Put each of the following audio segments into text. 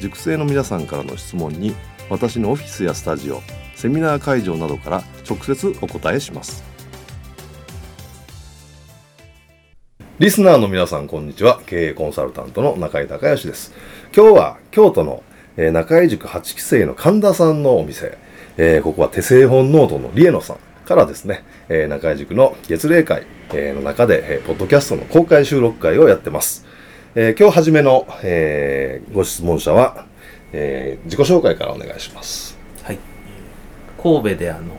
塾生の皆さんからの質問に私のオフィスやスタジオセミナー会場などから直接お答えします。リスナーの皆さんこんにちは。経営コンサルタントの中井孝義です。今日は京都の中井塾8期生の神田さんのお店、えー、ここは手製本ノートのリエノさんからですね、えー、中井塾の月例会、えー、の中で、えー、ポッドキャストの公開収録会をやってます。えー、今日初めの、えー、ご質問者は、えー、自己紹介からお願いします。はい。神戸であの、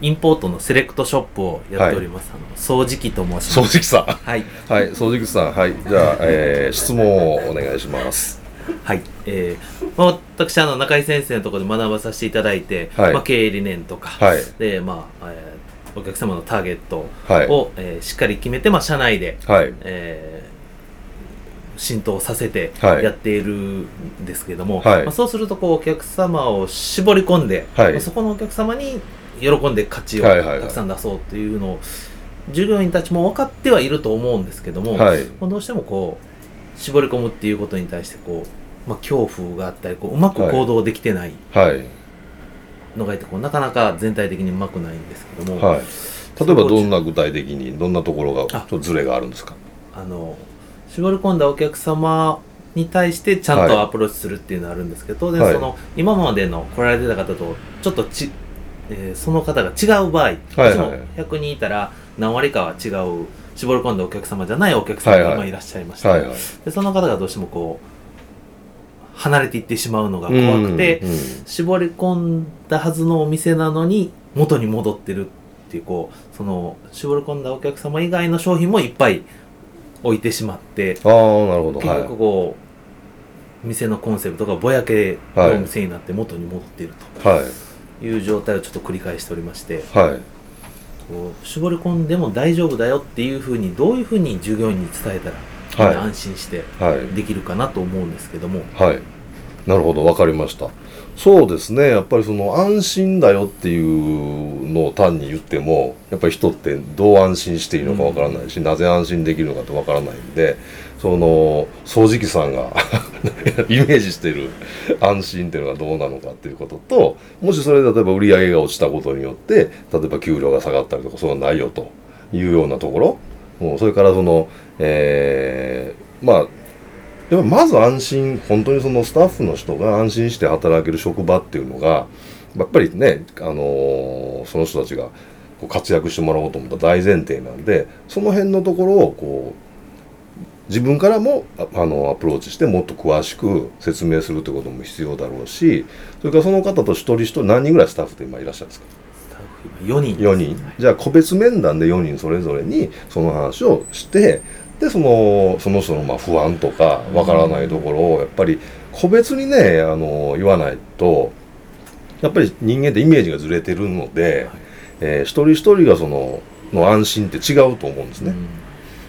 インポートのセレクトショップをやっております。はい、あの掃除機と申します。掃除機さん。はい。はい、掃除機さん。はい。じゃあ、えー、質問をお願いします。はい。えー、まあ、私、あの、中井先生のところで学ばさせていただいて、はい、まあ、経営理念とか、はい、で、まあ、えー、お客様のターゲットを、はい、えー、しっかり決めて、まあ、社内で、はい、えー浸透させてやっているんですけども、はい、まあ、そうするとこうお客様を絞り込んで、はい、まあ、そこのお客様に喜んで価値をたくさん出そうっていうのを従業員たちも分かってはいると思うんですけども、はい、どうしてもこう絞り込むっていうことに対してこう、まあ、恐怖があったりこううまく行動できてないのがいてこうなかなか全体的にうまくないんですけども、例えばどんな具体的にどんなところがちょっとズレがあるんですか？あの絞り込んだお客様に対してちゃんとアプローチするっていうのはあるんですけど、当然その、今までの来られてた方とちょっとち、えー、その方が違う場合、はいはい、100人いたら何割かは違う絞り込んだお客様じゃないお客様がいらっしゃいました、はいはい、でその方がどうしてもこう離れていってしまうのが怖くて、うんうん、絞り込んだはずのお店なのに元に戻ってるっていうこうその絞り込んだお客様以外の商品もいっぱい置いてしまってああなるほど。結局こう、はい、店のコンセプトがぼやけのお店になって元に戻っているとい。う状態をちょっと繰り返しておりまして、はい、こう絞り込んでも大丈夫だよっていうふうにどういうふうに従業員に伝えたら、はい、安心してできるかなと思うんですけども。はいなるほど分かりました。そうですねやっぱりその安心だよっていうのを単に言ってもやっぱり人ってどう安心していいのか分からないし、うん、なぜ安心できるのかって分からないんでその掃除機さんが イメージしてる安心っていうのがどうなのかっていうことともしそれで例えば売り上げが落ちたことによって例えば給料が下がったりとかそういうのないよというようなところ。もうそれからそのえー、まあやっぱまず安心本当にそのスタッフの人が安心して働ける職場っていうのがやっぱりね、あのー、その人たちがこう活躍してもらおうと思った大前提なんでその辺のところをこう自分からもあのアプローチしてもっと詳しく説明するということも必要だろうしそれからその方と一人一人何人ぐらいスタッフって今いらっしゃるんですか？4人、4人。じゃあ個別面談で4人それぞれにその話をしてでそのその人のまあ不安とかわからないところをやっぱり個別にねあの言わないとやっぱり人間ってイメージがずれてるので、はい、えー、一人一人がそのの安心って違うと思うんですね。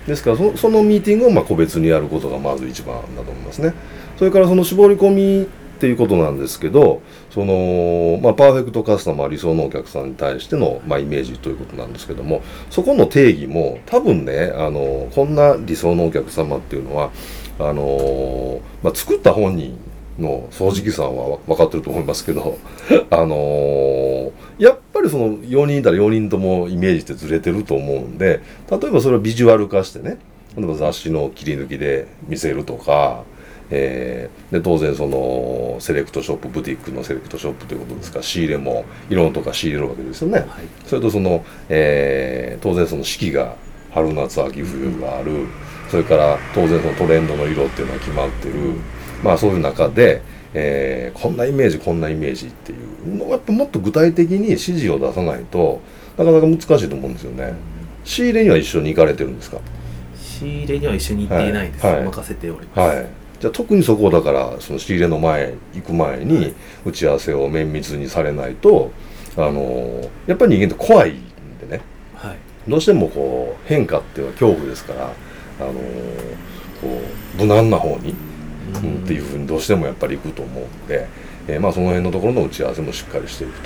ですからそのミーティングをまあ個別にやることがまず一番だと思いますね。それからその絞り込みっていうことなんですけどその、まあ、パーフェクトカスタマー理想のお客さんに対しての、まあ、イメージということなんですけどもそこの定義も多分ねあのこんな理想のお客様っていうのはあの、まあ、作った本人の掃除機さんは分かってると思いますけど あのやっぱりその4人いたら4人ともイメージってずれてると思うんで例えばそれをビジュアル化してね例えば雑誌の切り抜きで見せるとかえー、で当然そのセレクトショップブティックのセレクトショップということですから仕入れもいろんなとこ仕入れるわけですよね、はい、それとその、えー、当然その四季が春夏秋冬がある、うん、それから当然そのトレンドの色っていうのは決まってる、うん、まあそういう中で、えー、こんなイメージこんなイメージっていうのやっぱもっと具体的に指示を出さないとなかなか難しいと思うんですよね。仕入れには一緒に行かれてるんですか？仕入れには一緒に行っていないです、はい、任せております、はいじゃあ特にそこだからその仕入れの前行く前に打ち合わせを綿密にされないとあのやっぱり人間って怖いんでね、はい、どうしてもこう変化っていうのは恐怖ですからあのこう無難な方に、うん、っていうふうにどうしてもやっぱり行くと思うんで、えー、まあその辺のところの打ち合わせもしっかりしていく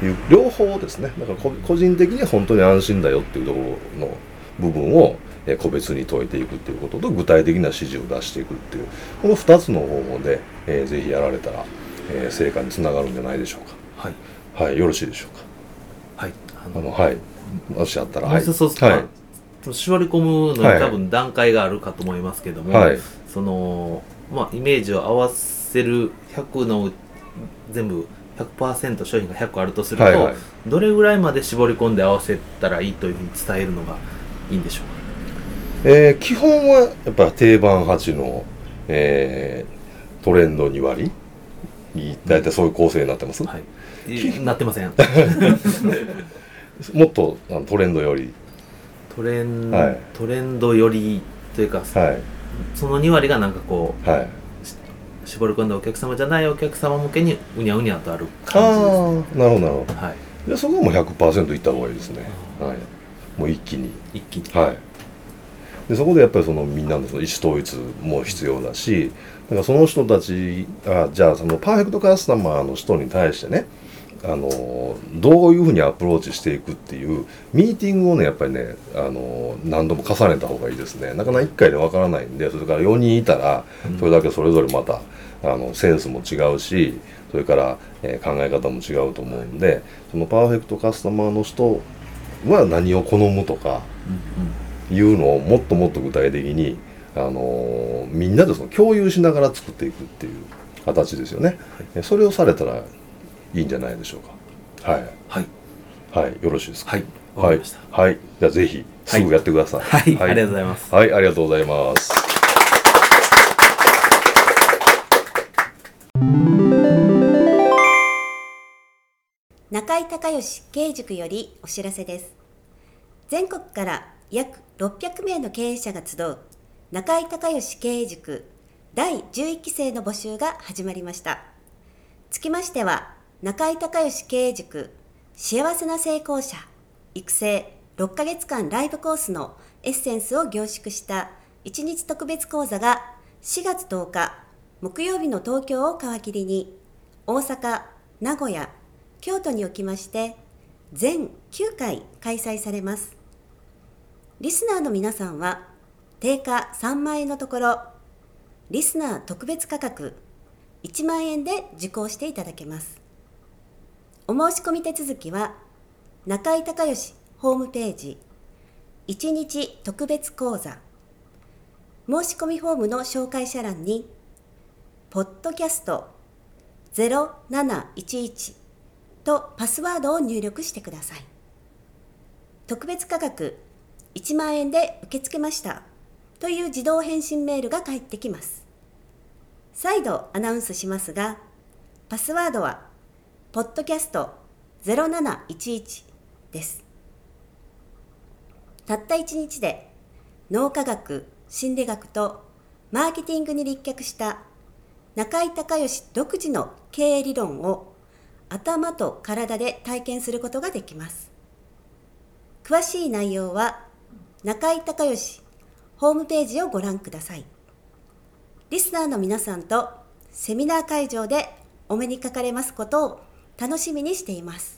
という両方ですね。だから個人的に本当に安心だよっていうところの部分をえ個別に解いていくっていうことと具体的な指示を出していくっていうこの2つの方法で、えー、ぜひやられたら、えー、成果につながるんじゃないでしょうか。はい、はい、よろしいでしょうか。はいあのはい。もしあったらはい。そうはい、絞り込むのに多分段階があるかと思いますけども、はい、そのまあイメージを合わせる100の全部100%商品が100個あるとすると、はいはい、どれぐらいまで絞り込んで合わせたらいいというふうに伝えるのがいいんでしょうか？えー、基本はやっぱ定番8の、えー、トレンド2割大体そういう構成になってます、はい、なってません。もっとあのトレンドより。トレン、はい、トレンドよりというか、はい、その2割がなんかこう、はい、絞り込んだお客様じゃないお客様向けにうにゃうにゃとある感じですなるほどなるほど、はい、でそこはもう100%いった方がいいですね、はい、もう一気に。一気に。はい。でそこでやっぱりそのみんなのその意思統一も必要だしだからその人たちがじゃあそのパーフェクトカスタマーの人に対してねあのどういうふうにアプローチしていくっていうミーティングをねやっぱりねあの何度も重ねた方がいいですね。なかなか1回でわからないんでそれから4人いたらそれだけそれぞれまたあのセンスも違うしそれから、えー、考え方も違うと思うんでそのパーフェクトカスタマーの人は何を好むとか、いうのをもっともっと具体的に、あのー、みんなでその共有しながら作っていくっていう形ですよね、はい、それをされたらいいんじゃないでしょうか。はい。はい、はい、よろしいですか？はい。はい、はい、じゃあぜひすぐやってください、はい、はい、ありがとうございます。はい。ありがとうございます中井隆義経営塾よりお知らせです全国から約600名の経営者が集う中井隆義経営塾第11期生の募集が始まりました。つきましては、中井隆義経営塾幸せな成功者育成6ヶ月間ライブコースのエッセンスを凝縮した1日特別講座が4月10日木曜日の東京を皮切りに大阪、名古屋、京都におきまして全9回開催されます。リスナーの皆さんは定価3万円のところリスナー特別価格1万円で受講していただけますお申し込み手続きは中井隆義ホームページ1日特別講座申し込みフォームの紹介者欄にポッドキャスト0711とパスワードを入力してください特別価格1万円で受け付けましたという自動返信メールが返ってきます。再度アナウンスしますが、パスワードは、ポッドキャスト0711です。たった1日で脳科学、心理学とマーケティングに立脚した中井隆義独自の経営理論を頭と体で体験することができます。詳しい内容は中井隆義ホームページをご覧ください。リスナーの皆さんとセミナー会場でお目にかかれますことを楽しみにしています。